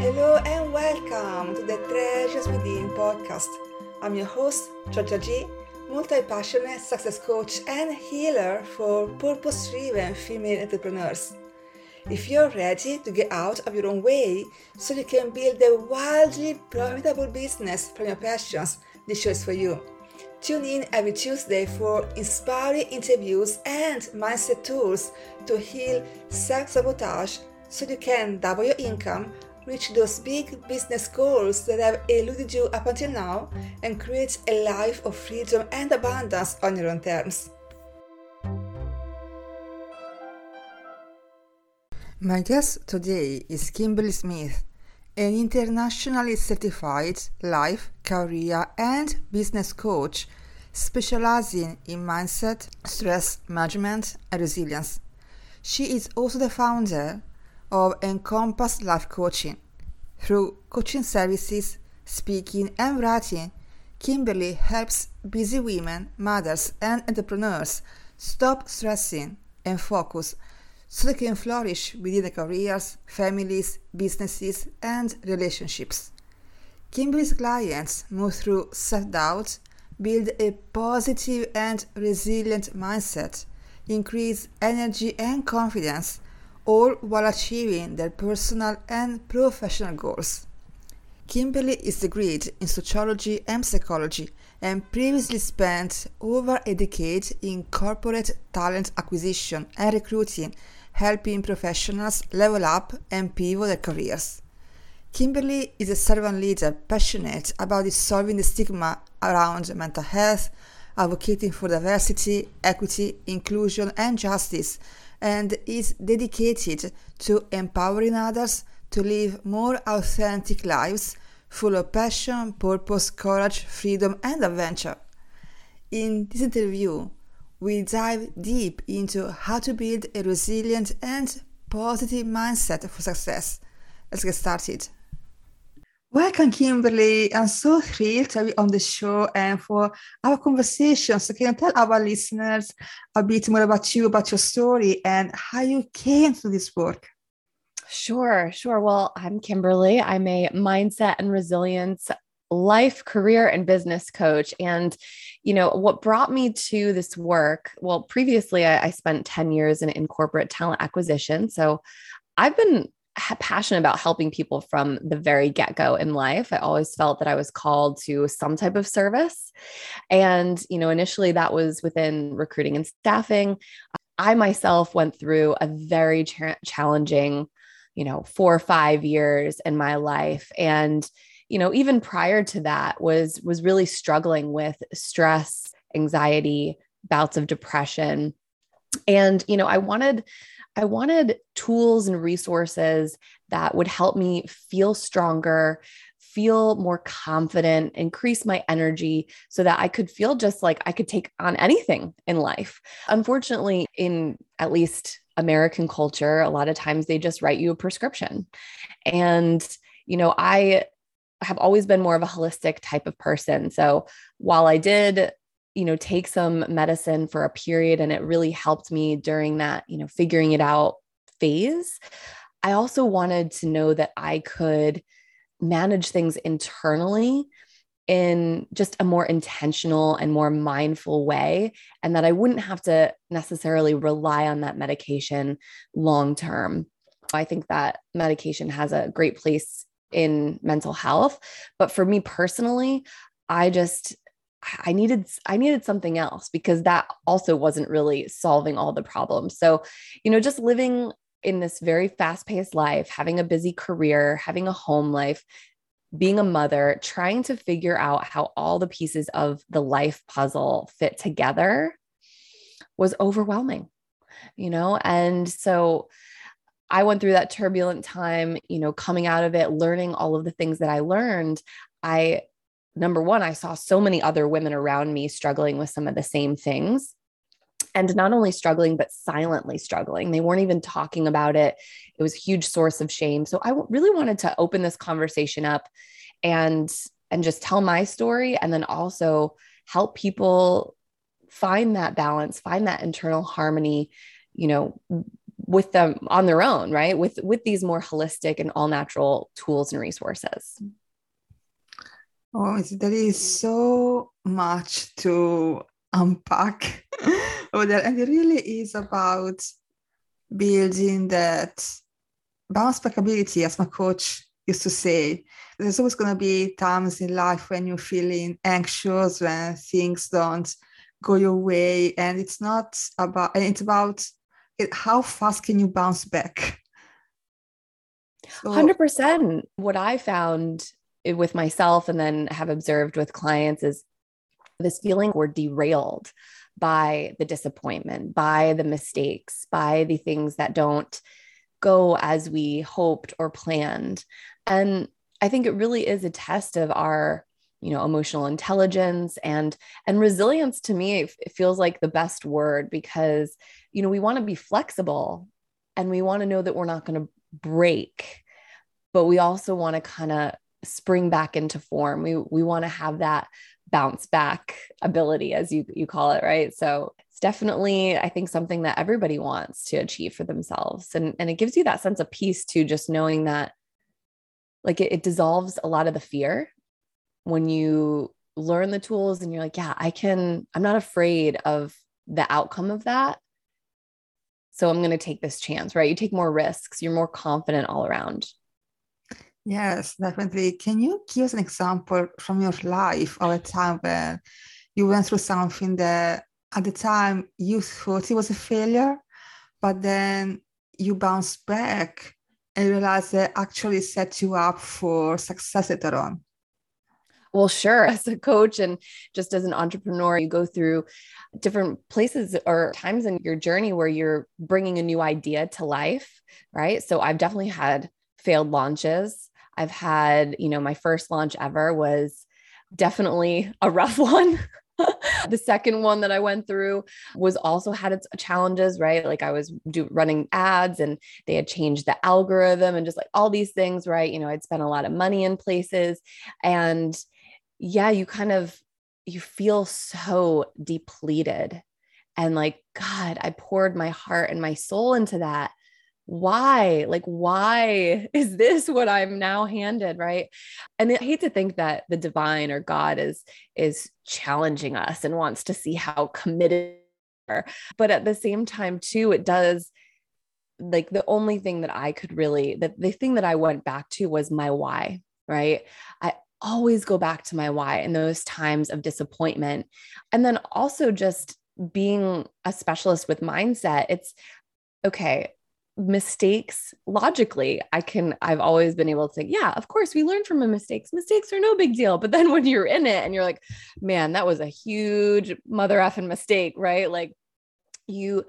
Hello and welcome to the Treasures Within podcast. I'm your host, Georgia G, multi passionate success coach and healer for purpose driven female entrepreneurs. If you're ready to get out of your own way so you can build a wildly profitable business from your passions, this show is for you. Tune in every Tuesday for inspiring interviews and mindset tools to heal self sabotage so you can double your income reach those big business goals that have eluded you up until now, and create a life of freedom and abundance on your own terms. My guest today is Kimberly Smith, an internationally certified life, career, and business coach specializing in mindset, stress management, and resilience. She is also the founder of Encompass Life Coaching. Through coaching services, speaking, and writing, Kimberly helps busy women, mothers, and entrepreneurs stop stressing and focus so they can flourish within their careers, families, businesses, and relationships. Kimberly's clients move through self doubt, build a positive and resilient mindset, increase energy and confidence, all while achieving their personal and professional goals. Kimberly is degreed in sociology and psychology and previously spent over a decade in corporate talent acquisition and recruiting, helping professionals level up and pivot their careers. Kimberly is a servant leader passionate about dissolving the stigma around mental health, advocating for diversity, equity, inclusion, and justice, and is dedicated to empowering others to live more authentic lives full of passion, purpose, courage, freedom, and adventure. In this interview, we dive deep into how to build a resilient and positive mindset for success. Let's get started. Welcome, Kimberly. I'm so thrilled to be on the show and for our conversation. So, can you tell our listeners a bit more about you, about your story, and how you came to this work? Sure, sure. Well, I'm Kimberly. I'm a mindset and resilience life, career, and business coach. And, you know, what brought me to this work? Well, previously, I, I spent 10 years in, in corporate talent acquisition. So I've been passionate about helping people from the very get go in life. I always felt that I was called to some type of service. And, you know, initially that was within recruiting and staffing. I myself went through a very cha- challenging, you know, four or five years in my life. And, you know, even prior to that was was really struggling with stress, anxiety, bouts of depression. And, you know, I wanted I wanted tools and resources that would help me feel stronger, feel more confident, increase my energy so that I could feel just like I could take on anything in life. Unfortunately, in at least American culture, a lot of times they just write you a prescription. And, you know, I have always been more of a holistic type of person. So while I did you know take some medicine for a period and it really helped me during that you know figuring it out phase. I also wanted to know that i could manage things internally in just a more intentional and more mindful way and that i wouldn't have to necessarily rely on that medication long term. I think that medication has a great place in mental health but for me personally i just I needed I needed something else because that also wasn't really solving all the problems. So, you know, just living in this very fast-paced life, having a busy career, having a home life, being a mother, trying to figure out how all the pieces of the life puzzle fit together was overwhelming. You know, and so I went through that turbulent time, you know, coming out of it, learning all of the things that I learned. I number one, I saw so many other women around me struggling with some of the same things. And not only struggling, but silently struggling. They weren't even talking about it. It was a huge source of shame. So I really wanted to open this conversation up and and just tell my story and then also help people find that balance, find that internal harmony, you know, with them on their own right with with these more holistic and all natural tools and resources oh there is so much to unpack. Oh, there, and it really is about building that bounce back ability as my coach used to say. There's always going to be times in life when you're feeling anxious when things don't go your way and it's not about and it's about it, how fast can you bounce back? So, 100% what i found with myself and then have observed with clients is this feeling we're derailed by the disappointment by the mistakes by the things that don't go as we hoped or planned. And i think it really is a test of our you know emotional intelligence and and resilience to me it feels like the best word because you know we want to be flexible and we want to know that we're not going to break but we also want to kind of spring back into form we we want to have that bounce back ability as you you call it right so it's definitely i think something that everybody wants to achieve for themselves and and it gives you that sense of peace too just knowing that like it, it dissolves a lot of the fear when you learn the tools and you're like, yeah, I can, I'm not afraid of the outcome of that. So I'm going to take this chance, right? You take more risks, you're more confident all around. Yes, definitely. Can you give us an example from your life of a time when you went through something that at the time you thought it was a failure, but then you bounced back and realized that actually set you up for success later on? Well, sure. As a coach and just as an entrepreneur, you go through different places or times in your journey where you're bringing a new idea to life, right? So I've definitely had failed launches. I've had, you know, my first launch ever was definitely a rough one. the second one that I went through was also had its challenges, right? Like I was do, running ads and they had changed the algorithm and just like all these things, right? You know, I'd spent a lot of money in places and yeah, you kind of you feel so depleted and like god, I poured my heart and my soul into that. Why? Like why is this what I'm now handed, right? And I hate to think that the divine or God is is challenging us and wants to see how committed but at the same time too it does like the only thing that I could really that the thing that I went back to was my why right I always go back to my why in those times of disappointment. And then also just being a specialist with mindset, it's okay, mistakes logically i can i've always been able to think yeah of course we learn from mistakes. Mistakes are no big deal. But then when you're in it and you're like man that was a huge mother effing mistake right? Like you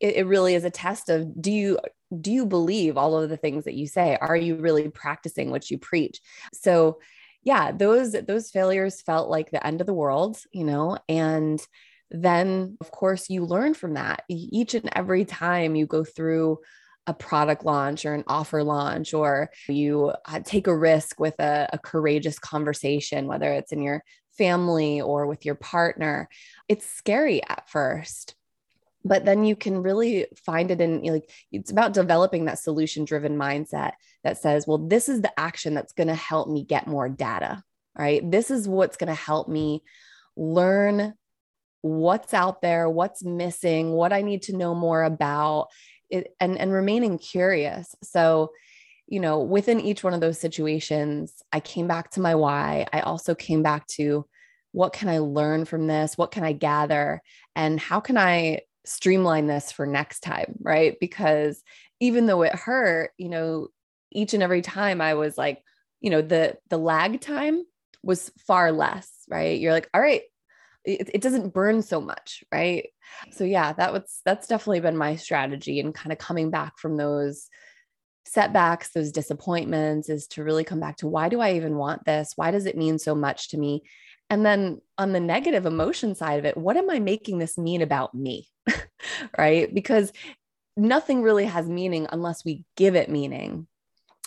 it, it really is a test of do you do you believe all of the things that you say? Are you really practicing what you preach? So yeah, those those failures felt like the end of the world, you know, and then of course you learn from that. Each and every time you go through a product launch or an offer launch, or you uh, take a risk with a, a courageous conversation, whether it's in your family or with your partner, it's scary at first but then you can really find it in like it's about developing that solution driven mindset that says well this is the action that's going to help me get more data right this is what's going to help me learn what's out there what's missing what i need to know more about it and and remaining curious so you know within each one of those situations i came back to my why i also came back to what can i learn from this what can i gather and how can i streamline this for next time, right? Because even though it hurt, you know, each and every time I was like, you know, the the lag time was far less, right? You're like, all right, it, it doesn't burn so much, right? Mm. So yeah, that was that's definitely been my strategy and kind of coming back from those setbacks, those disappointments is to really come back to why do I even want this? Why does it mean so much to me? And then on the negative emotion side of it, what am I making this mean about me? right? Because nothing really has meaning unless we give it meaning.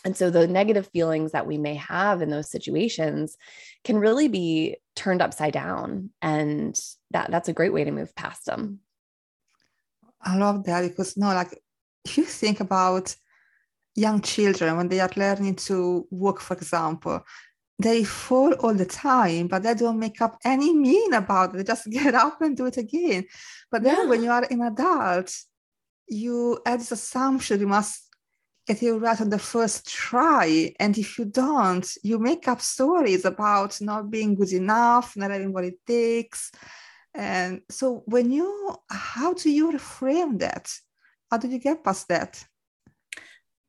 And so the negative feelings that we may have in those situations can really be turned upside down. And that, that's a great way to move past them. I love that because no, like if you think about young children when they are learning to walk, for example, they fall all the time, but they don't make up any mean about it. They just get up and do it again. But then yeah. when you are an adult, you have this assumption you must get it right on the first try. And if you don't, you make up stories about not being good enough, not having what it takes. And so when you, how do you reframe that? How do you get past that?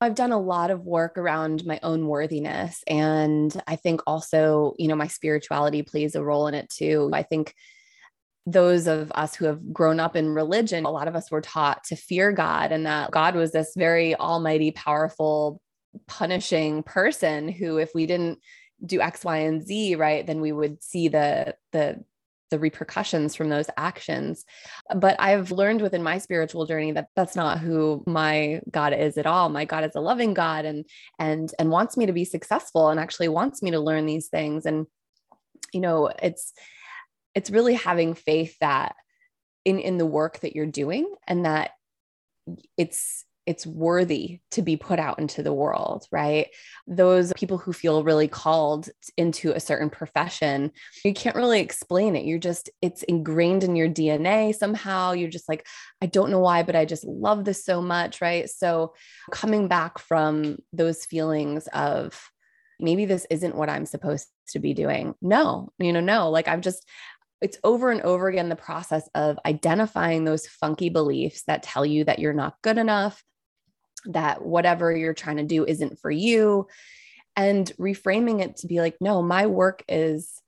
I've done a lot of work around my own worthiness. And I think also, you know, my spirituality plays a role in it too. I think those of us who have grown up in religion, a lot of us were taught to fear God and that God was this very almighty, powerful, punishing person who, if we didn't do X, Y, and Z, right, then we would see the the the repercussions from those actions. But I've learned within my spiritual journey that that's not who my God is at all. My God is a loving God and and and wants me to be successful and actually wants me to learn these things and you know, it's it's really having faith that in in the work that you're doing and that it's it's worthy to be put out into the world, right? Those people who feel really called into a certain profession, you can't really explain it. You're just, it's ingrained in your DNA somehow. You're just like, I don't know why, but I just love this so much, right? So coming back from those feelings of, maybe this isn't what I'm supposed to be doing. No, you know, no, like I've just, it's over and over again the process of identifying those funky beliefs that tell you that you're not good enough, that whatever you're trying to do isn't for you, and reframing it to be like, no, my work is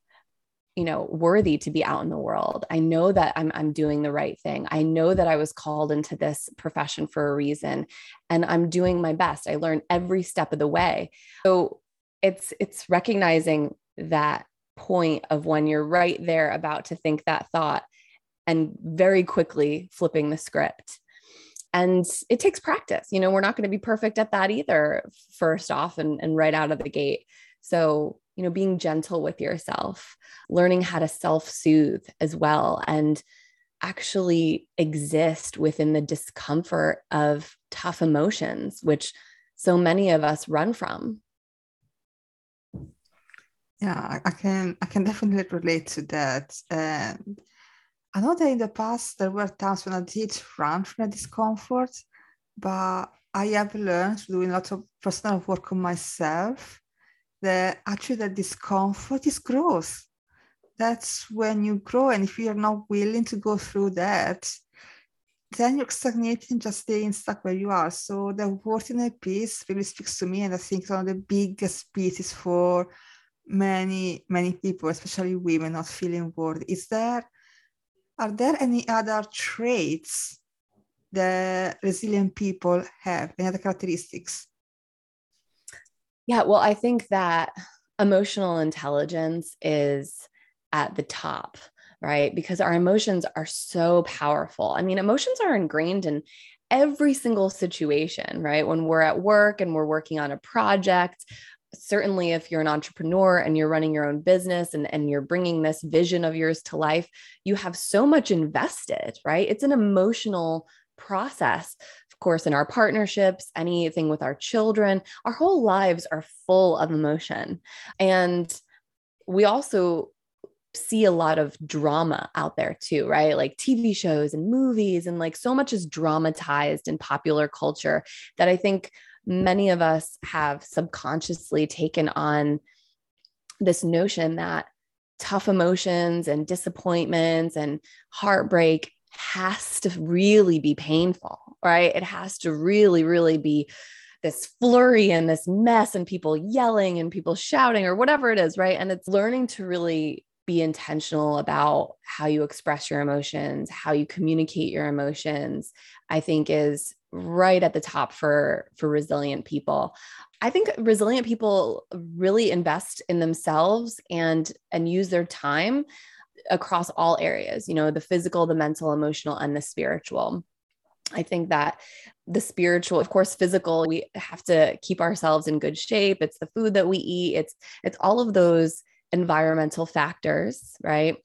you know worthy to be out in the world. I know that I'm, I'm doing the right thing. I know that i was called into this profession for a reason and i'm doing my best. I learn every step of the way. So it's it's recognizing that point of when you're right there about to think that thought and very quickly flipping the script. And it takes practice. You know, we're not going to be perfect at that either, first off and, and right out of the gate. So, you know, being gentle with yourself, learning how to self soothe as well, and actually exist within the discomfort of tough emotions, which so many of us run from yeah i can i can definitely relate to that. And i know that in the past there were times when i did run from the discomfort but i have learned doing lots of personal work on myself that actually the discomfort is growth. That's when you grow and if you're not willing to go through that then you're stagnating just staying stuck where you are. So the worthiness piece really speaks to me and i think one of the biggest pieces for many many people especially women not feeling worthy. Is there are there any other traits that resilient people have? Any other characteristics? Yeah well i think that emotional intelligence is at the top right? Because our emotions are so powerful. I mean emotions are ingrained in every single situation right? When we're at work and we're working on a project certainly if you're an entrepreneur and you're running your own business and, and you're bringing this vision of yours to life you have so much invested right it's an emotional process of course in our partnerships anything with our children our whole lives are full of emotion and we also see a lot of drama out there too, right? Like TV shows and movies, and like so much is dramatized in popular culture that I think many of us have subconsciously taken on this notion that tough emotions and disappointments and heartbreak has to really be painful, right? It has to really, really be this flurry and this mess and people yelling and people shouting or whatever it is, right? And it's learning to really be intentional about how you express your emotions, how you communicate your emotions, I think is right at the top for for resilient people. I think resilient people really invest in themselves and and use their time across all areas, you know, the physical, the mental, emotional and the spiritual. I think that the spiritual, of course, physical, we have to keep ourselves in good shape. It's the food that we eat. It's it's all of those environmental factors, right?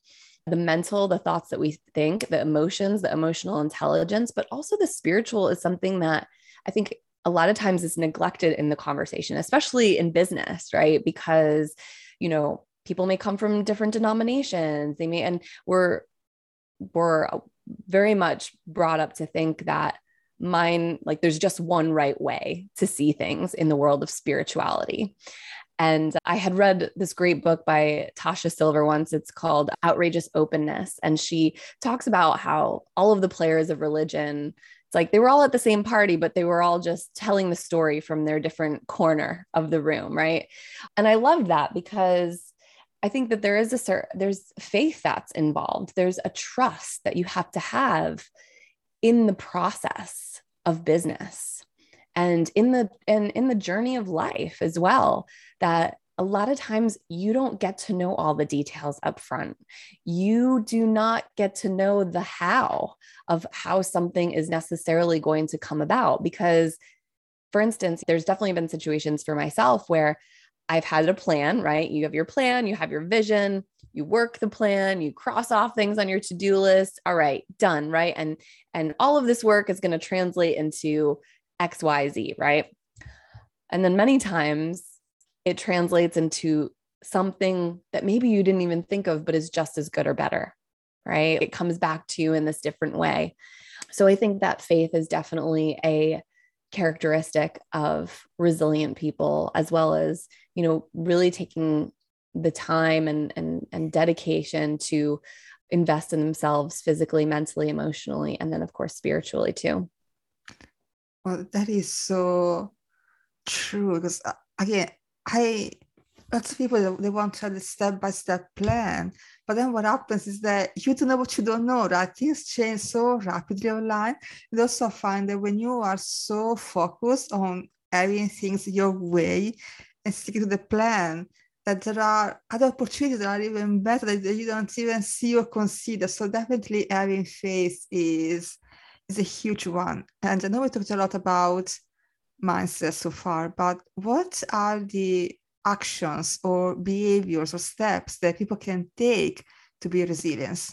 The mental, the thoughts that we think, the emotions, the emotional intelligence, but also the spiritual is something that I think a lot of times is neglected in the conversation, especially in business, right? Because, you know, people may come from different denominations. They may, and we're, we're very much brought up to think that mine, like there's just one right way to see things in the world of spirituality. And I had read this great book by Tosha Silver once. It's called Outrageous Openness. And she talks about how all of the players of religion it's like they were all at the same party, but they were all just telling the story from their different corner of the room, right? And I love that because I think that there is a certain there's faith that's involved. There's a trust that you have to have in the process of business and in the and in the journey of life as well that a lot of times you don't get to know all the details up front. You do not get to know the how of how something is necessarily going to come about. Because, for instance, there's definitely been situations for myself where I've had a plan, right? You have your plan, you have your vision, you work the plan, you cross off things on your to-do list. All right, done, right? And and all of this work is going to translate into XYZ, right? And then many times it translates into something that maybe you didn't even think of, but is just as good or better, right? It comes back to you in this different way. So I think that faith is definitely a characteristic of resilient people, as well as, you know, really taking the time and and and dedication to invest in themselves physically, mentally, emotionally, and then of course spiritually too. Well, that is so true because uh, again, I lots of people they want to have a step-by-step plan but then what happens is that you don't know what you don't know right? Things change so rapidly online. You also find that when you are so focused on having things your way and sticking to the plan that there are other opportunities that are even better that you don't even see or consider. So definitely having faith is is a huge one and i know we talked a lot about mindset so far, but what are the actions or behaviors or steps that people can take to be resilient?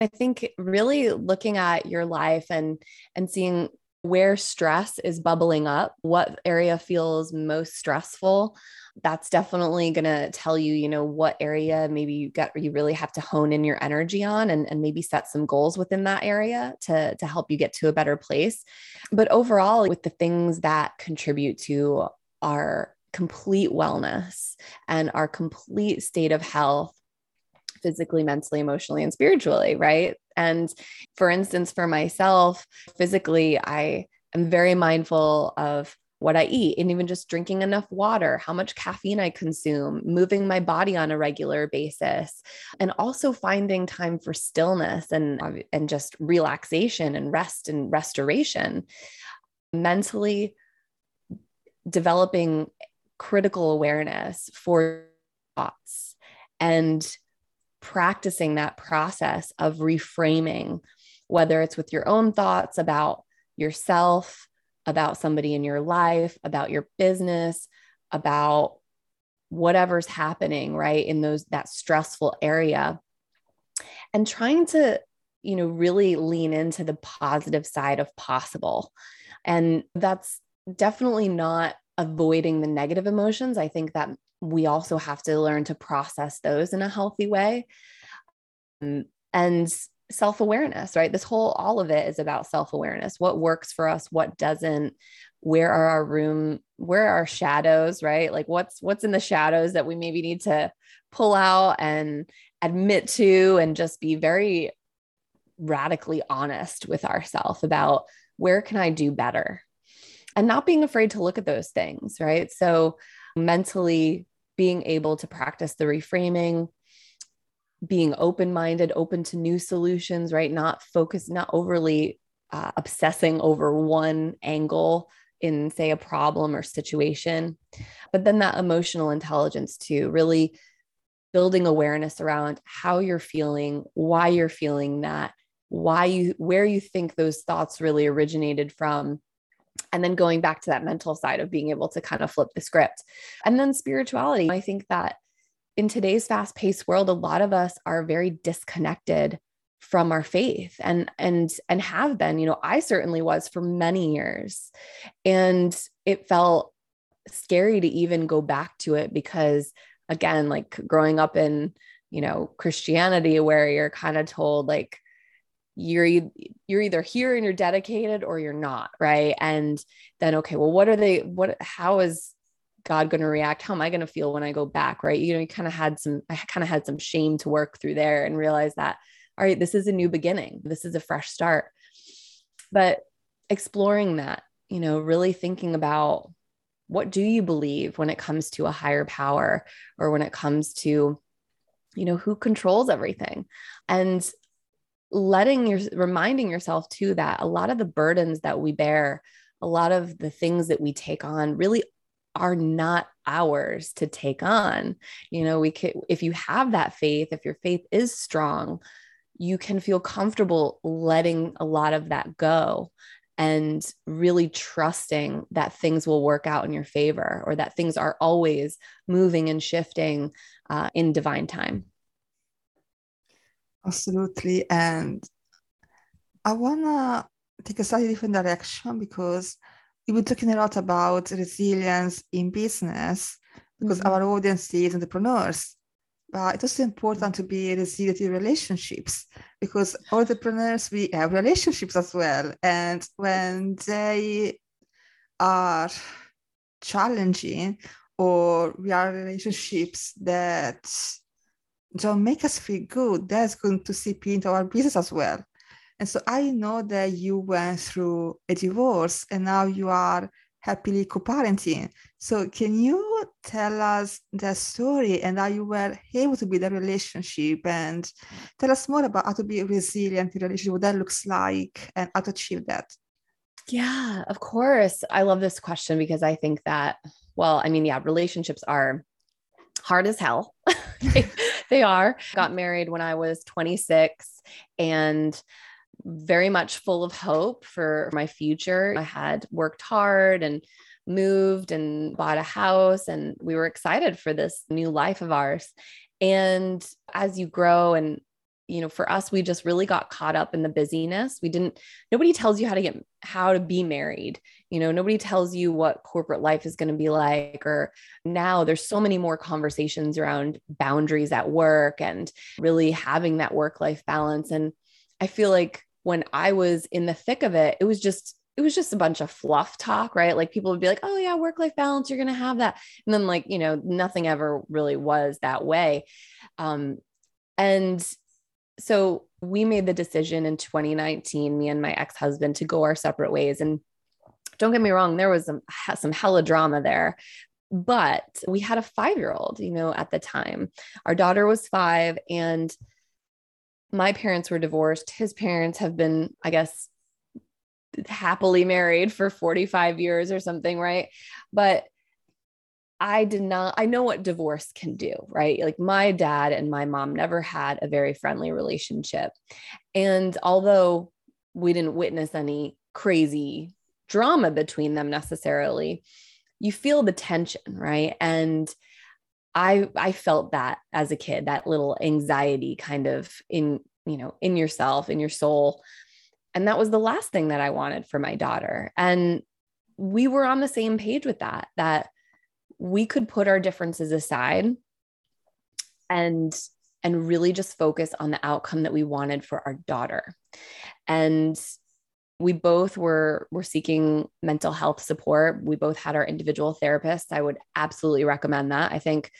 I think really looking at your life and and seeing where stress is bubbling up, what area feels most stressful, that's definitely going to tell you, you know, what area maybe you got you really have to hone in your energy on and, and maybe set some goals within that area to, to help you get to a better place. But overall, with the things that contribute to our complete wellness and our complete state of health physically, mentally, emotionally, and spiritually, right? And for instance, for myself, physically, I am very mindful of what I eat, and even just drinking enough water, how much caffeine I consume, moving my body on a regular basis, and also finding time for stillness and, and just relaxation and rest and restoration. Mentally developing critical awareness for thoughts and practicing that process of reframing, whether it's with your own thoughts about yourself about somebody in your life, about your business, about whatever's happening, right? In those that stressful area. And trying to, you know, really lean into the positive side of possible. And that's definitely not avoiding the negative emotions. I think that we also have to learn to process those in a healthy way. Um, and self awareness, right? This whole, all of it is about self awareness. What works for us, what doesn't, where are our room, where are our shadows, right? Like what's, what's in the shadows that we maybe need to pull out and admit to and just be very radically honest with ourselves about where can I do better? And not being afraid to look at those things, right? So mentally being able to practice the reframing, being open minded, open to new solutions, right? Not focused, not overly uh, obsessing over one angle in, say, a problem or situation. But then that emotional intelligence, too, really building awareness around how you're feeling, why you're feeling that, why you, where you think those thoughts really originated from. And then going back to that mental side of being able to kind of flip the script. And then spirituality. I think that in today's fast paced world, a lot of us are very disconnected from our faith and and and have been you know i certainly was for many years. And it felt scary to even go back to it because again like growing up in you know christianity where you're kind of told like you're you're either here and you're dedicated or you're not right? And then okay well what are they what how is god going to react? How am i going to feel when i go back right? You know you kind of had some i kind of had some shame to work through there and realize that all right this is a new beginning. This is a fresh start. But exploring that you know really thinking about what do you believe when it comes to a higher power or when it comes to you know who controls everything? And letting your reminding yourself too that a lot of the burdens that we bear a lot of the things that we take on really are not ours to take on you know we can if you have that faith if your faith is strong you can feel comfortable letting a lot of that go and really trusting that things will work out in your favor or that things are always moving and shifting uh, in divine time. Absolutely. And I want to take a slightly different direction because we've been talking a lot about resilience in business because mm-hmm. our audience is entrepreneurs but it's also important to be resilient in relationships because entrepreneurs we have relationships as well and when they are challenging or we are relationships that don't make us feel good that's going to seep into our business as well and so i know that you went through a divorce and now you are happily co-parenting. So can you tell us the story and how you were able to build a relationship and tell us more about how to be resilient in relationship, what that looks like and how to achieve that? Yeah, of course. I love this question because I think that, well, I mean, yeah, relationships are hard as hell. they, they are. Got married when I was 26 and very much full of hope for my future. I had worked hard and moved and bought a house, and we were excited for this new life of ours. And as you grow and you know for us we just really got caught up in the busyness we didn't nobody tells you how to get how to be married you know nobody tells you what corporate life is going to be like or now there's so many more conversations around boundaries at work and really having that work life balance and i feel like when I was in the thick of it, it was just it was just a bunch of fluff talk, right? Like people would be like, "Oh yeah, work life balance, you're going to have that." And then like, you know, nothing ever really was that way. Um and so we made the decision in 2019, me and my ex-husband to go our separate ways and don't get me wrong, there was some some hella drama there. But we had a 5-year-old, you know, at the time. Our daughter was 5 and my parents were divorced. His parents have been, I guess, happily married for 45 years or something, right? But I did not, I know what divorce can do, right? Like my dad and my mom never had a very friendly relationship. And although we didn't witness any crazy drama between them necessarily, you feel the tension, right? And I I felt that as a kid, that little anxiety kind of in, you know, in yourself, in your soul. And that was the last thing that I wanted for my daughter. And we were on the same page with that, that we could put our differences aside and and really just focus on the outcome that we wanted for our daughter. And we both were were seeking mental health support. We both had our individual therapists. I would absolutely recommend that. I think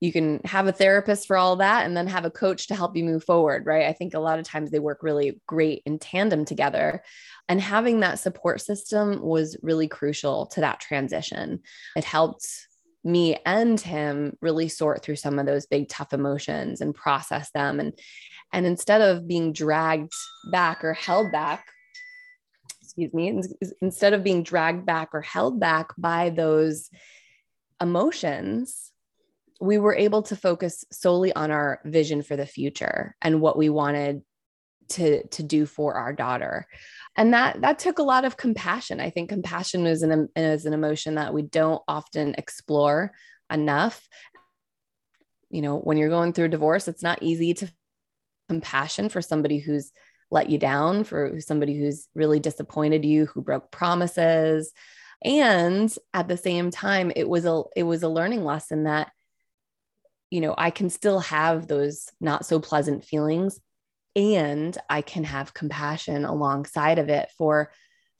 you can have a therapist for all that and then have a coach to help you move forward right? I think a lot of times they work really great in tandem together. And having that support system was really crucial to that transition. It helped me and him really sort through some of those big tough emotions and process them. And and instead of being dragged back or held back excuse me, instead of being dragged back or held back by those emotions, we were able to focus solely on our vision for the future and what we wanted to to do for our daughter. And that that took a lot of compassion. I think compassion is an is an emotion that we don't often explore enough. You know when you're going through divorce it's not easy to compassion for somebody who's let you down, for somebody who's really disappointed you, who broke promises. And at the same time, it was a it was a learning lesson that you know, I can still have those not so pleasant feelings and I can have compassion alongside of it for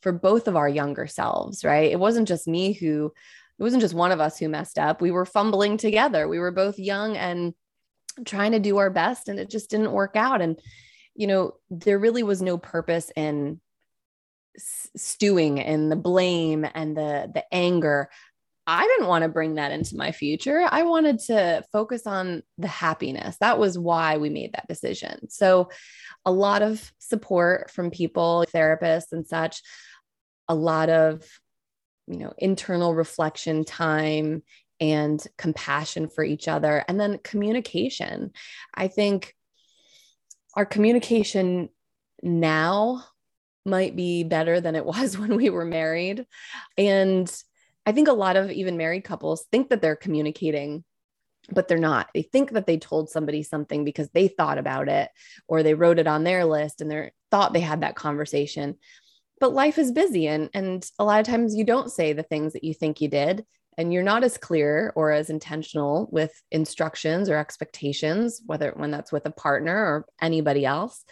for both of our younger selves, right? It wasn't just me who it wasn't just one of us who messed up. We were fumbling together. We were both young and trying to do our best and it just didn't work out and you know, there really was no purpose in stewing in the blame and the the anger. I didn't want to bring that into my future. I wanted to focus on the happiness. That was why we made that decision. So, a lot of support from people, therapists, and such, a lot of you know internal reflection time and compassion for each other and then communication i think our communication now might be better than it was when we were married and I think a lot of even married couples think that they're communicating but they're not. They think that they told somebody something because they thought about it or they wrote it on their list and they thought they had that conversation. But life is busy and and a lot of times you don't say the things that you think you did and you're not as clear or as intentional with instructions or expectations whether when that's with a partner or anybody else.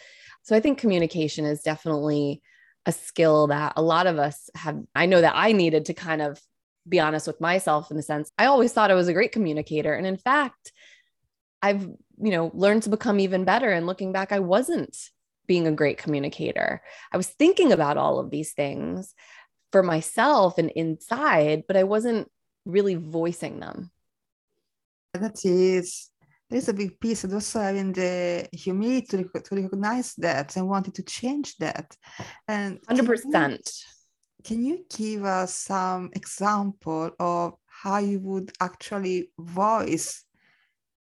So I think communication is definitely a skill that a lot of us have I know that I needed to kind of be honest with myself in the sense I always thought I was a great communicator. And in fact, I've, you know, learned to become even better. And looking back, I wasn't being a great communicator. I was thinking about all of these things for myself and inside, but I wasn't really voicing them. That is there is a big piece of also having the humility to, to recognize that and wanting to change that. And 100%. Can you give us some example of how you would actually voice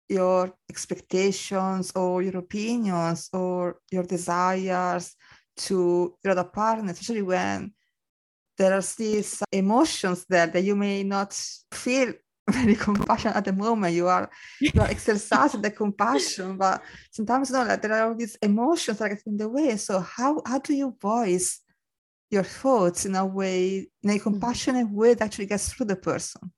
your expectations or your opinions or your desires to your other partner, especially when there are these emotions there that you may not feel very compassionate at the moment. You are you are exercising the compassion, but sometimes you know like there are all these emotions that get in the way. So how how do you voice your thoughts in a way, in a mm-hmm. compassionate way that actually gets through the person?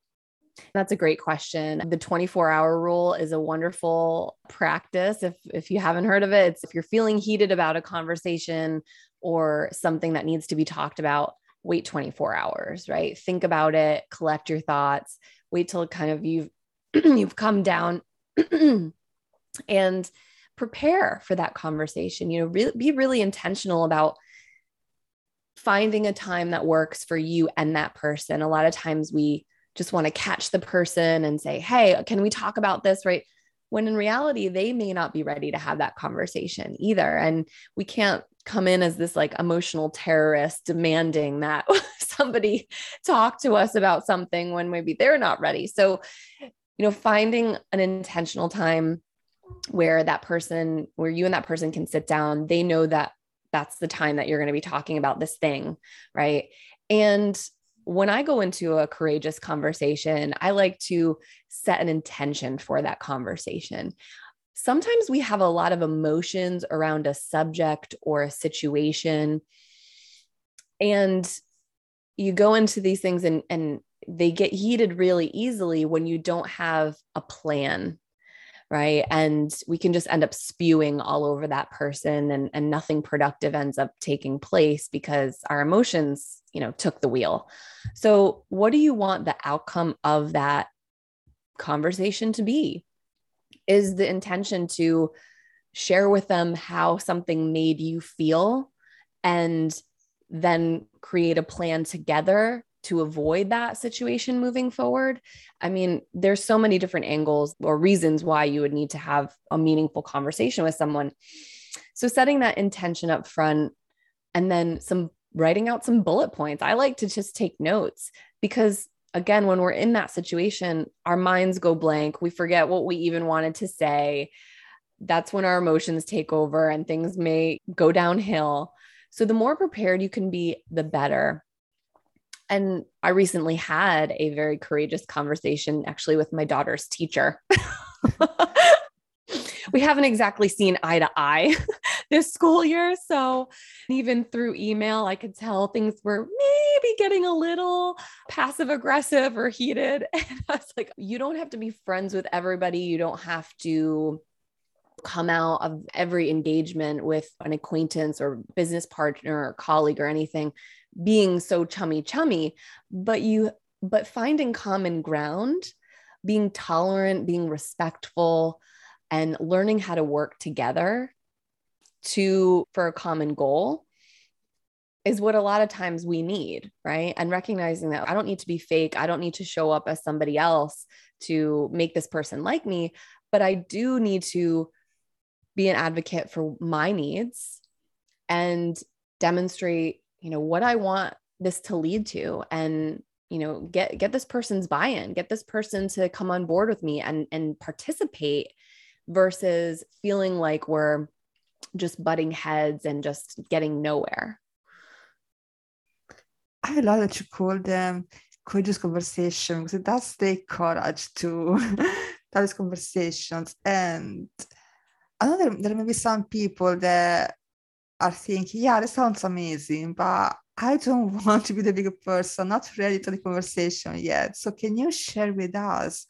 That's a great question. The 24 hour rule is a wonderful practice. If, if you haven't heard of it, it's if you're feeling heated about a conversation or something that needs to be talked about, wait 24 hours, right? Think about it, collect your thoughts, wait till kind of you've you've come down and prepare for that conversation. You know, really be really intentional about finding a time that works for you and that person. A lot of times we just want to catch the person and say, Hey, can we talk about this? Right. When in reality, they may not be ready to have that conversation either. And we can't come in as this like emotional terrorist demanding that somebody talk to us about something when maybe they're not ready. So, you know, finding an intentional time where that person, where you and that person can sit down, they know that that's the time that you're going to be talking about this thing. Right. And when I go into a courageous conversation, I like to set an intention for that conversation. Sometimes we have a lot of emotions around a subject or a situation. And you go into these things and, and they get heated really easily when you don't have a plan right and we can just end up spewing all over that person and, and nothing productive ends up taking place because our emotions you know took the wheel so what do you want the outcome of that conversation to be is the intention to share with them how something made you feel and then create a plan together to avoid that situation moving forward. I mean, there's so many different angles or reasons why you would need to have a meaningful conversation with someone. So setting that intention up front and then some writing out some bullet points. I like to just take notes because again, when we're in that situation, our minds go blank. We forget what we even wanted to say. That's when our emotions take over and things may go downhill. So the more prepared you can be, the better. And I recently had a very courageous conversation actually with my daughter's teacher. we haven't exactly seen eye to eye this school year. So even through email, I could tell things were maybe getting a little passive aggressive or heated. And I was like, you don't have to be friends with everybody. You don't have to come out of every engagement with an acquaintance or business partner or colleague or anything being so chummy chummy but you but finding common ground being tolerant being respectful and learning how to work together to for a common goal is what a lot of times we need, right? And recognizing that I don't need to be fake, I don't need to show up as somebody else to make this person like me, but I do need to be an advocate for my needs and demonstrate, you know, what I want this to lead to and you know get get this person's buy-in get this person to come on board with me and and participate versus feeling like we're just butting heads and just getting nowhere. I love that you call them courageous conversation because it does take courage to have these conversations. And I know there, there may be some people that are thinking, yeah, this sounds amazing, but I don't want to be the big person, not ready to the conversation yet. So can you share with us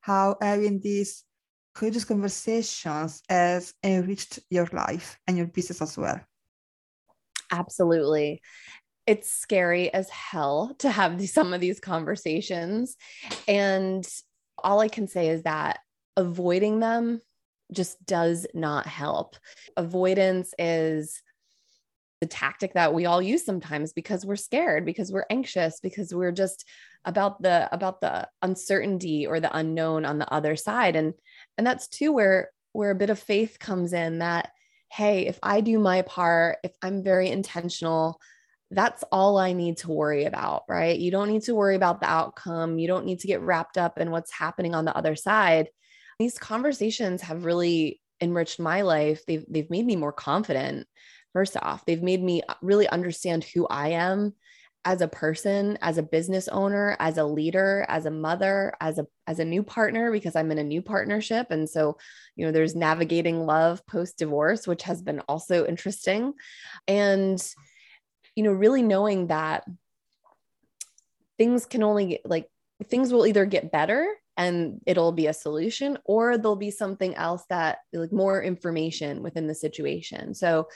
how having these courageous conversations has enriched your life and your business as well? Absolutely. It's scary as hell to have these, some of these conversations. And all I can say is that avoiding them just does not help. Avoidance is the tactic that we all use sometimes because we're scared because we're anxious because we're just about the about the uncertainty or the unknown on the other side and and that's too where where a bit of faith comes in that hey if i do my part if i'm very intentional that's all i need to worry about right? You don't need to worry about the outcome. You don't need to get wrapped up in what's happening on the other side. These conversations have really enriched my life. They've they've made me more confident first off. They've made me uh, really understand who i am as a person as a business owner as a leader as a mother as a as a new partner because i'm in a new partnership. And so you know there's navigating love post divorce which has been also interesting. And you know really knowing that things can only like things will either get better and it'll be a solution or there'll be something else that like more information within the situation. So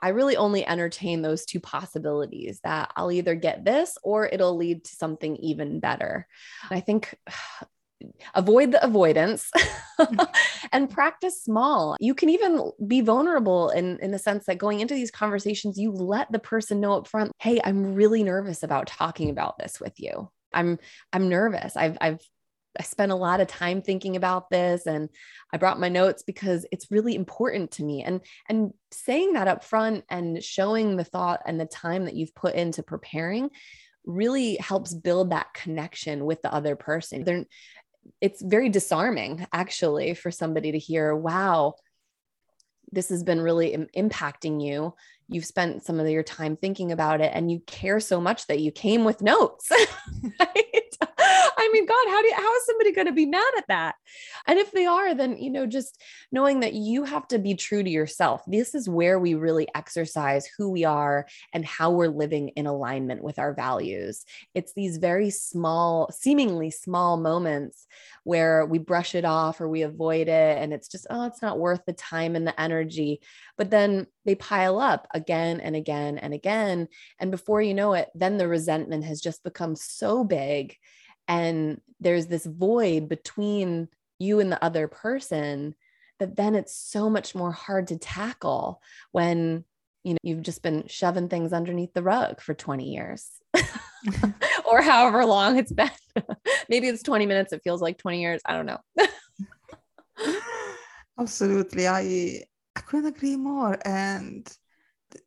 I really only entertain those two possibilities that I'll either get this or it'll lead to something even better. I think avoid the avoidance mm-hmm. and practice small. You can even be vulnerable in, in the sense that going into these conversations, you let the person know up front, hey, I'm really nervous about talking about this with you. I'm I'm nervous. I've I've I spent a lot of time thinking about this and I brought my notes because it's really important to me. And and saying that up front and showing the thought and the time that you've put into preparing really helps build that connection with the other person. They're, it's very disarming actually for somebody to hear, wow, this has been really Im- impacting you. You've spent some of your time thinking about it and you care so much that you came with notes. right? I mean, God, how do you, how is somebody going to be mad at that? And if they are, then, you know, just knowing that you have to be true to yourself. This is where we really exercise who we are and how we're living in alignment with our values. It's these very small, seemingly small moments where we brush it off or we avoid it. And it's just, oh, it's not worth the time and the energy. But then they pile up again and again and again. And before you know it, then the resentment has just become so big and there's this void between you and the other person that then it's so much more hard to tackle when you know you've just been shoving things underneath the rug for 20 years or however long it's been. Maybe it's 20 minutes it feels like 20 years i don't know. Absolutely i i couldn't agree more and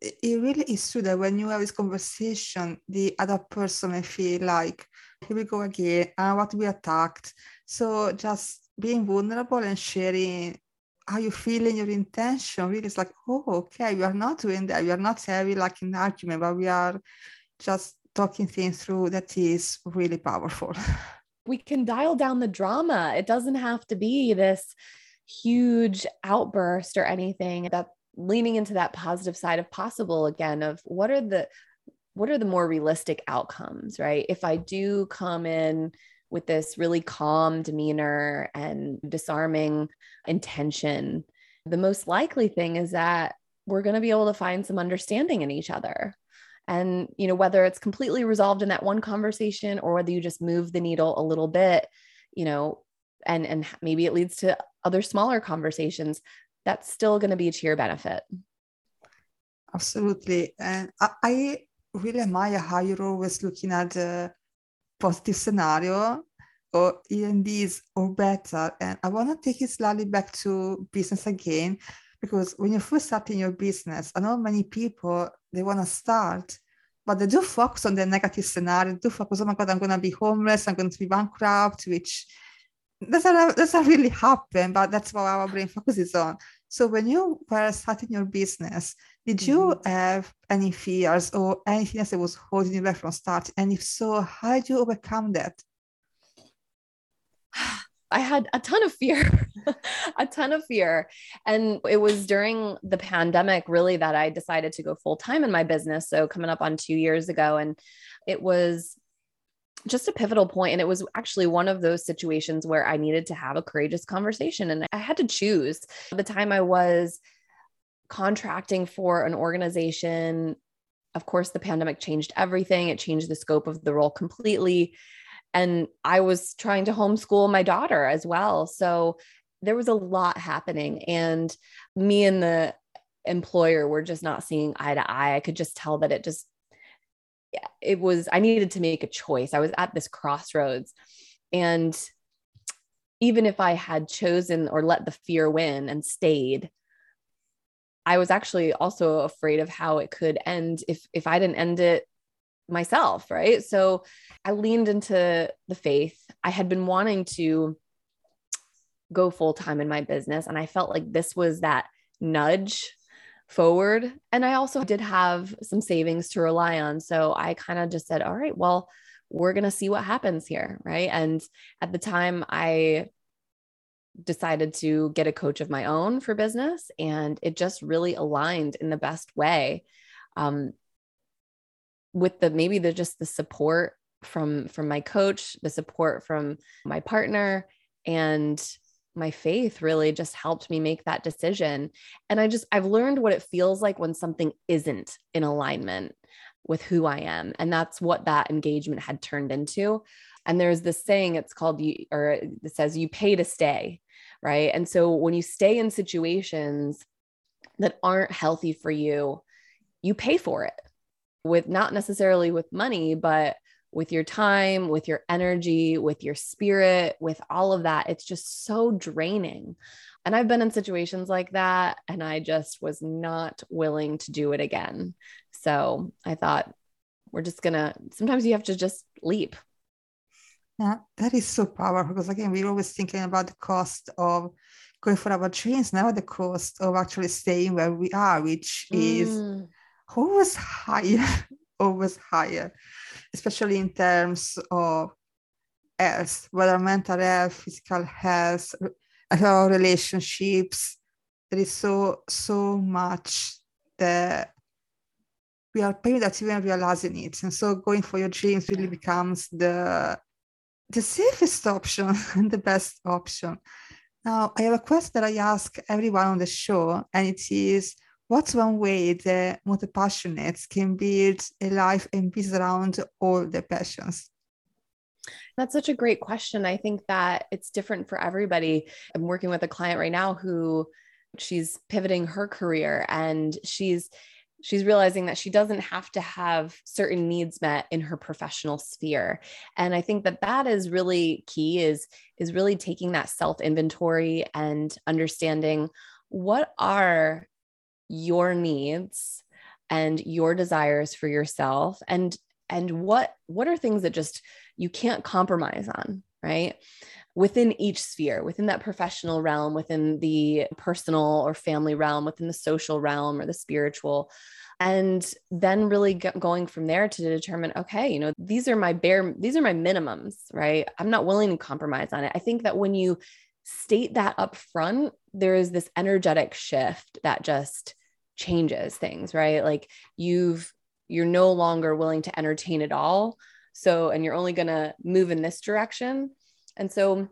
it really is true that when you have this conversation the other person may feel like here we go again. Ah, I want to be attacked. So just being vulnerable and sharing how you feel in your intention really is like, oh, okay, we are not doing that. We are not having like an argument, but we are just talking things through that is really powerful. We can dial down the drama. It doesn't have to be this huge outburst or anything that leaning into that positive side of possible again of what are the what are the more realistic outcomes right? If i do come in with this really calm demeanor and disarming intention the most likely thing is that we're going to be able to find some understanding in each other. And you know whether it's completely resolved in that one conversation or whether you just move the needle a little bit you know and and maybe it leads to other smaller conversations that's still going to be to your benefit. Absolutely. And I, really admire how you're always looking at the positive scenario. Or this or better. And i want to take it slightly back to business again because when you first start in your business i know many people they want to start but they do focus on the negative scenario, do focus, oh my God, I'm going to be homeless, I'm going to be bankrupt, which doesn't, doesn't really happen, but that's what our brain focuses on. So when you were starting your business, did you mm-hmm. have any fears or anything else that was holding you back from starting? And if so, how did you overcome that? I had a ton of fear, a ton of fear. And it was during the pandemic, really, that I decided to go full time in my business. So, coming up on two years ago. And it was just a pivotal point and it was actually one of those situations where i needed to have a courageous conversation and i had to choose the time i was contracting for an organization of course the pandemic changed everything it changed the scope of the role completely and I was trying to homeschool my daughter as well. So there was a lot happening. And me and the employer were just not seeing eye to eye. I could just tell that it just, it was, I needed to make a choice. I was at this crossroads. And even if I had chosen or let the fear win and stayed, I was actually also afraid of how it could end if if I didn't end it myself, right? So I leaned into the faith. I had been wanting to go full time in my business, and I felt like this was that nudge forward. And I also did have some savings to rely on. So I kind of just said, all right, well, we're going to see what happens here. Right. And at the time, I decided to get a coach of my own for business, and it just really aligned in the best way. Um, with the maybe the just the support from from my coach the support from my partner and my faith really just helped me make that decision and i just i've learned what it feels like when something isn't in alignment with who i am and that's what that engagement had turned into and there's this saying it's called you or it says you pay to stay right? And so when you stay in situations that aren't healthy for you you pay for it with not necessarily with money, but with your time, with your energy, with your spirit, with all of that. It's just so draining. And I've been in situations like that, and I just was not willing to do it again. So I thought, we're just gonna, sometimes you have to just leap. Yeah, that is so powerful because again, we're always thinking about the cost of going for our dreams, never the cost of actually staying where we are, which is mm always higher, always higher, especially in terms of health, whether mental health, physical health, uh, our relationships. There is so, so much that we are paying that even realizing it. And so going for your dreams really becomes the the safest option and the best option. Now, I have a question that I ask everyone on the show, and it is what's one way the multi-passionates can build a life and build around all their passions? That's such a great question. I think that it's different for everybody. I'm working with a client right now who she's pivoting her career and she's she's realizing that she doesn't have to have certain needs met in her professional sphere and i think that that is really key is is really taking that self inventory and understanding what are your needs and your desires for yourself and and what what are things that just you can't compromise on right? Within each sphere within that professional realm within the personal or family realm within the social realm or the spiritual and then really going from there to determine okay you know these are my bare these are my minimums right? I'm not willing to compromise on it. I think that when you state that up front, there is this energetic shift that just changes things, right? Like you've you're no longer willing to entertain it all. So, and you're only going to move in this direction. And so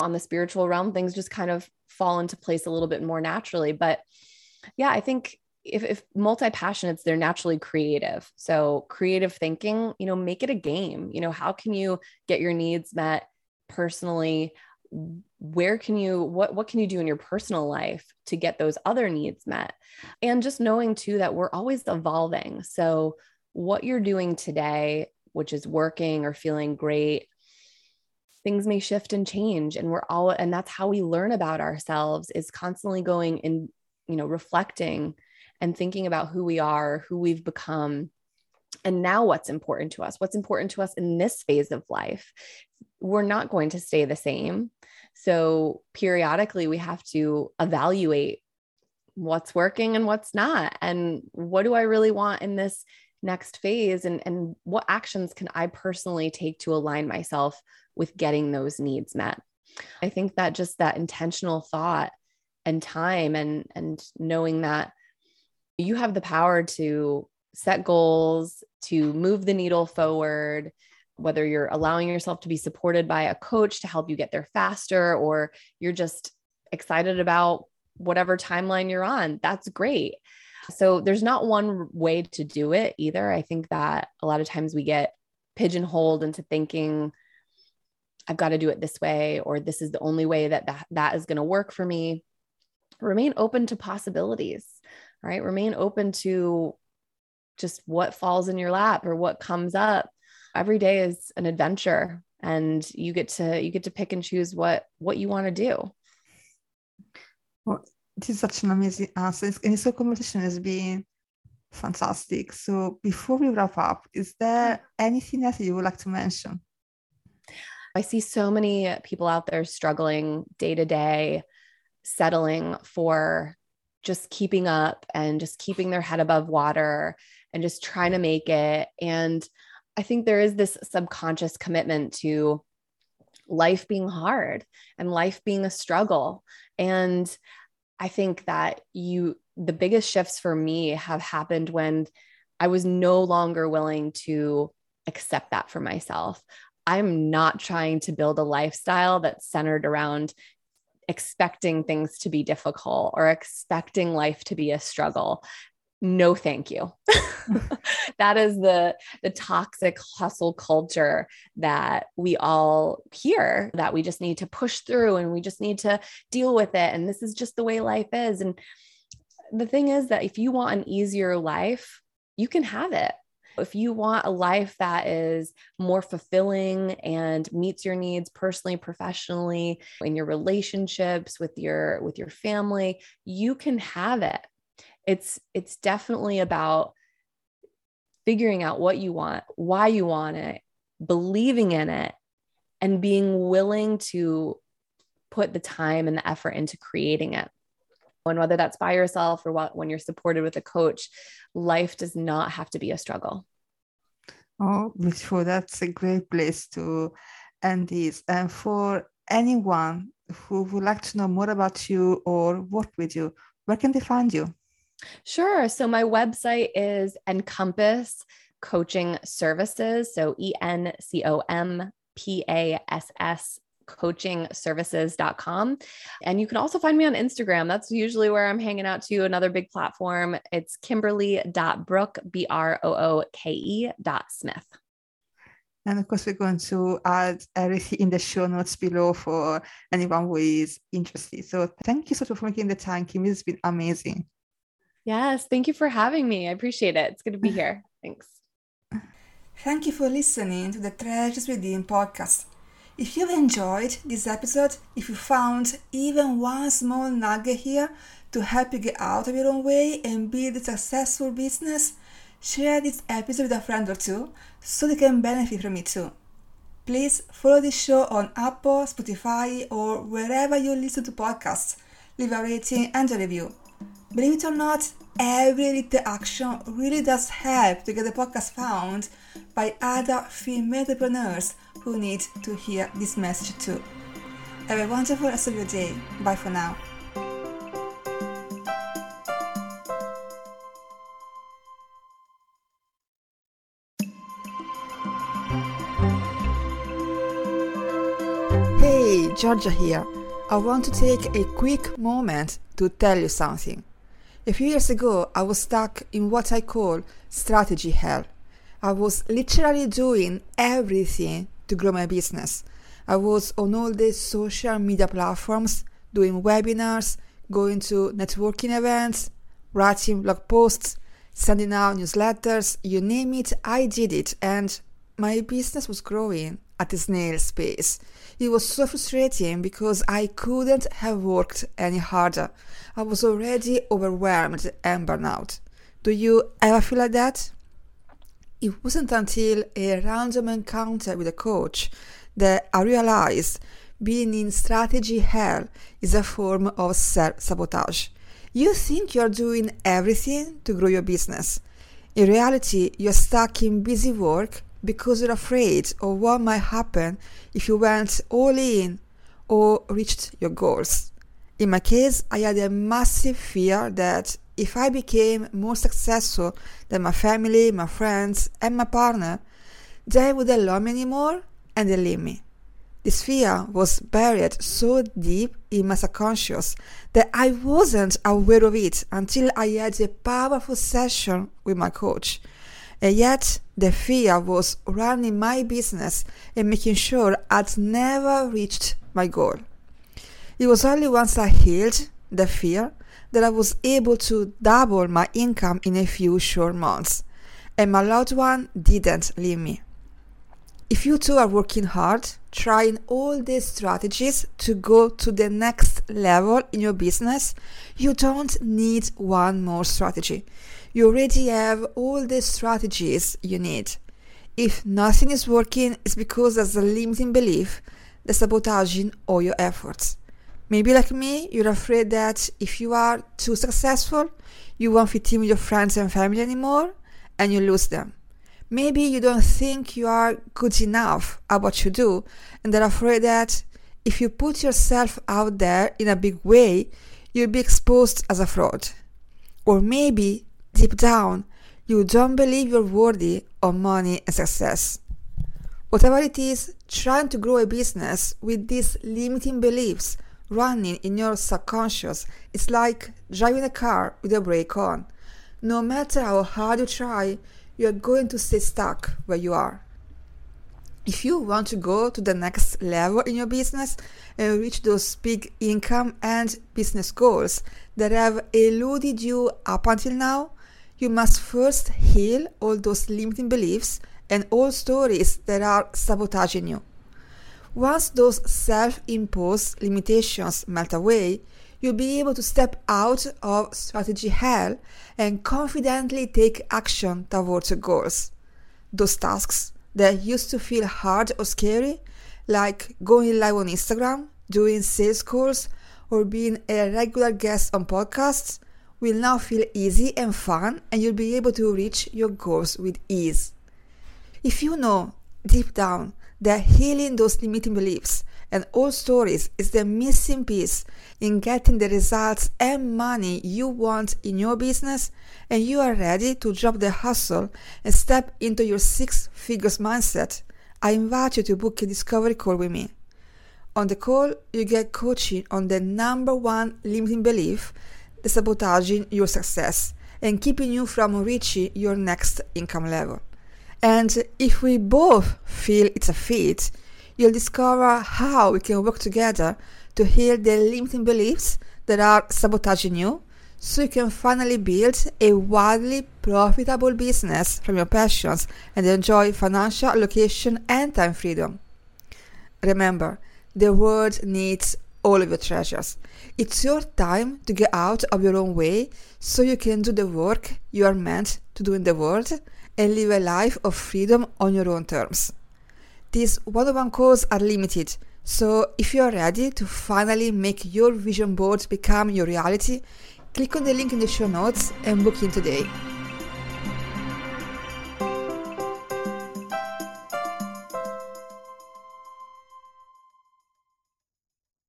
on the spiritual realm, things just kind of fall into place a little bit more naturally. But yeah, I think if, if multi-passionates, they're naturally creative. So creative thinking, you know, make it a game. You know, how can you get your needs met personally? Where can you what what can you do in your personal life to get those other needs met? And just knowing too that we're always evolving. So what you're doing today, which is working or feeling great, things may shift and change and we're all and that's how we learn about ourselves is constantly going and you know reflecting and thinking about who we are who we've become and now what's important to us what's important to us in this phase of life we're not going to stay the same so periodically we have to evaluate what's working and what's not. And what do i really want in this next phase? And and what actions can i personally take to align myself with getting those needs met? I think that just that intentional thought and time and and knowing that you have the power to set goals to move the needle forward whether you're allowing yourself to be supported by a coach to help you get there faster or you're just excited about whatever timeline you're on that's great so there's not one way to do it either i think that a lot of times we get pigeonholed into thinking I've got to do it this way, or this is the only way that that, that is going to work for me. Remain open to possibilities, right? Remain open to just what falls in your lap or what comes up. Every day is an adventure and you get to you get to pick and choose what what you want to do. Well, this is such an amazing uh, answer. And this conversation has been fantastic. So before we wrap up, is there mm-hmm. anything else you would like to mention? I see so many people out there struggling day to day, settling for just keeping up and just keeping their head above water and just trying to make it. And I think there is this subconscious commitment to life being hard and life being a struggle. And I think that you, the biggest shifts for me have happened when I was no longer willing to accept that for myself. I'm not trying to build a lifestyle that's centered around expecting things to be difficult or expecting life to be a struggle no thank you. That is the the toxic hustle culture that we all hear that we just need to push through and we just need to deal with it. And this is just the way life is. And the thing is that if you want an easier life you can have it. If you want a life that is more fulfilling and meets your needs personally, professionally, in your relationships with your with your family, you can have it. It's it's definitely about figuring out what you want, why you want it, believing in it, and being willing to put the time and the effort into creating it. And whether that's by yourself or what, when you're supported with a coach, life does not have to be a struggle. Oh, beautiful. That's a great place to end this. And for anyone who would like to know more about you or work with you, where can they find you? Sure. So my website is Encompass Coaching Services. So E N C O M P A S S coachingservices.com. And you can also find me on Instagram. That's usually where I'm hanging out to another big platform. It's kimberly.brooke, B R O O K E dot Smith. And of course, we're going to add everything in the show notes below for anyone who is interested. So thank you so much for making the time, Kim. It's been amazing. Yes, thank you for having me. I appreciate it. It's good to be here. Thanks. Thank you for listening to the Treasures Within podcast. If you've enjoyed this episode, if you found even one small nugget here to help you get out of your own way and build a successful business, share this episode with a friend or two so they can benefit from it too. Please follow this show on Apple, Spotify, or wherever you listen to podcasts. Leave a rating and a review. Believe it or not, every little action really does help to get the podcast found by other female entrepreneurs who need to hear this message too. Have a wonderful rest of your day. Bye for now. Hey, Georgia here. I want to take a quick moment to tell you something. A few years ago, I was stuck in what I call strategy hell. I was literally doing everything to grow my business. I was on all the social media platforms, doing webinars, going to networking events, writing blog posts, sending out newsletters, you name it, I did it, and my business was growing at a snail's pace. It was so frustrating because I couldn't have worked any harder. I was already overwhelmed and burnt out. Do you ever feel like that? It wasn't until a random encounter with a coach that I realized being in strategy hell is a form of self sabotage. You think you're doing everything to grow your business. In reality, you're stuck in busy work because you're afraid of what might happen if you went all in or reached your goals. In my case, I had a massive fear that if I became more successful than my family, my friends, and my partner, they wouldn't love me anymore and they leave me. This fear was buried so deep in my subconscious that I wasn't aware of it until I had a powerful session with my coach. And yet, the fear was running my business and making sure I'd never reached my goal. It was only once I healed the fear that I was able to double my income in a few short months, and my loved one didn't leave me. If you too are working hard, trying all these strategies to go to the next level in your business, you don't need one more strategy. You already have all the strategies you need. If nothing is working, it's because there's a limiting belief that's sabotaging all your efforts. Maybe like me, you're afraid that if you are too successful, you won't fit in with your friends and family anymore and you lose them. Maybe you don't think you are good enough at what you do and are afraid that if you put yourself out there in a big way, you'll be exposed as a fraud. Or maybe, deep down, you don't believe you're worthy of money and success. Whatever it is, trying to grow a business with these limiting beliefs running in your subconscious is like driving a car with a brake on. No matter how hard you try, you are going to stay stuck where you are. If you want to go to the next level in your business and reach those big income and business goals that have eluded you up until now, you must first heal all those limiting beliefs and all stories that are sabotaging you. Once those self imposed limitations melt away, you'll be able to step out of strategy hell and confidently take action towards your goals. Those tasks that used to feel hard or scary, like going live on Instagram, doing sales calls, or being a regular guest on podcasts, will now feel easy and fun, and you'll be able to reach your goals with ease. If you know deep down that healing those limiting beliefs and old stories is the missing piece in getting the results and money you want in your business, and you are ready to drop the hustle and step into your six figures mindset, I invite you to book a discovery call with me. On the call, you get coaching on the number one limiting belief sabotaging your success and keeping you from reaching your next income level. And if we both feel it's a fit, you'll discover how we can work together to heal the limiting beliefs that are sabotaging you so you can finally build a wildly profitable business from your passions and enjoy financial location and time freedom. Remember, the world needs all of your treasures. It's your time to get out of your own way so you can do the work you are meant to do in the world and live a life of freedom on your own terms. These one-on-one calls are limited, so if you are ready to finally make your vision board become your reality, click on the link in the show notes and book in today.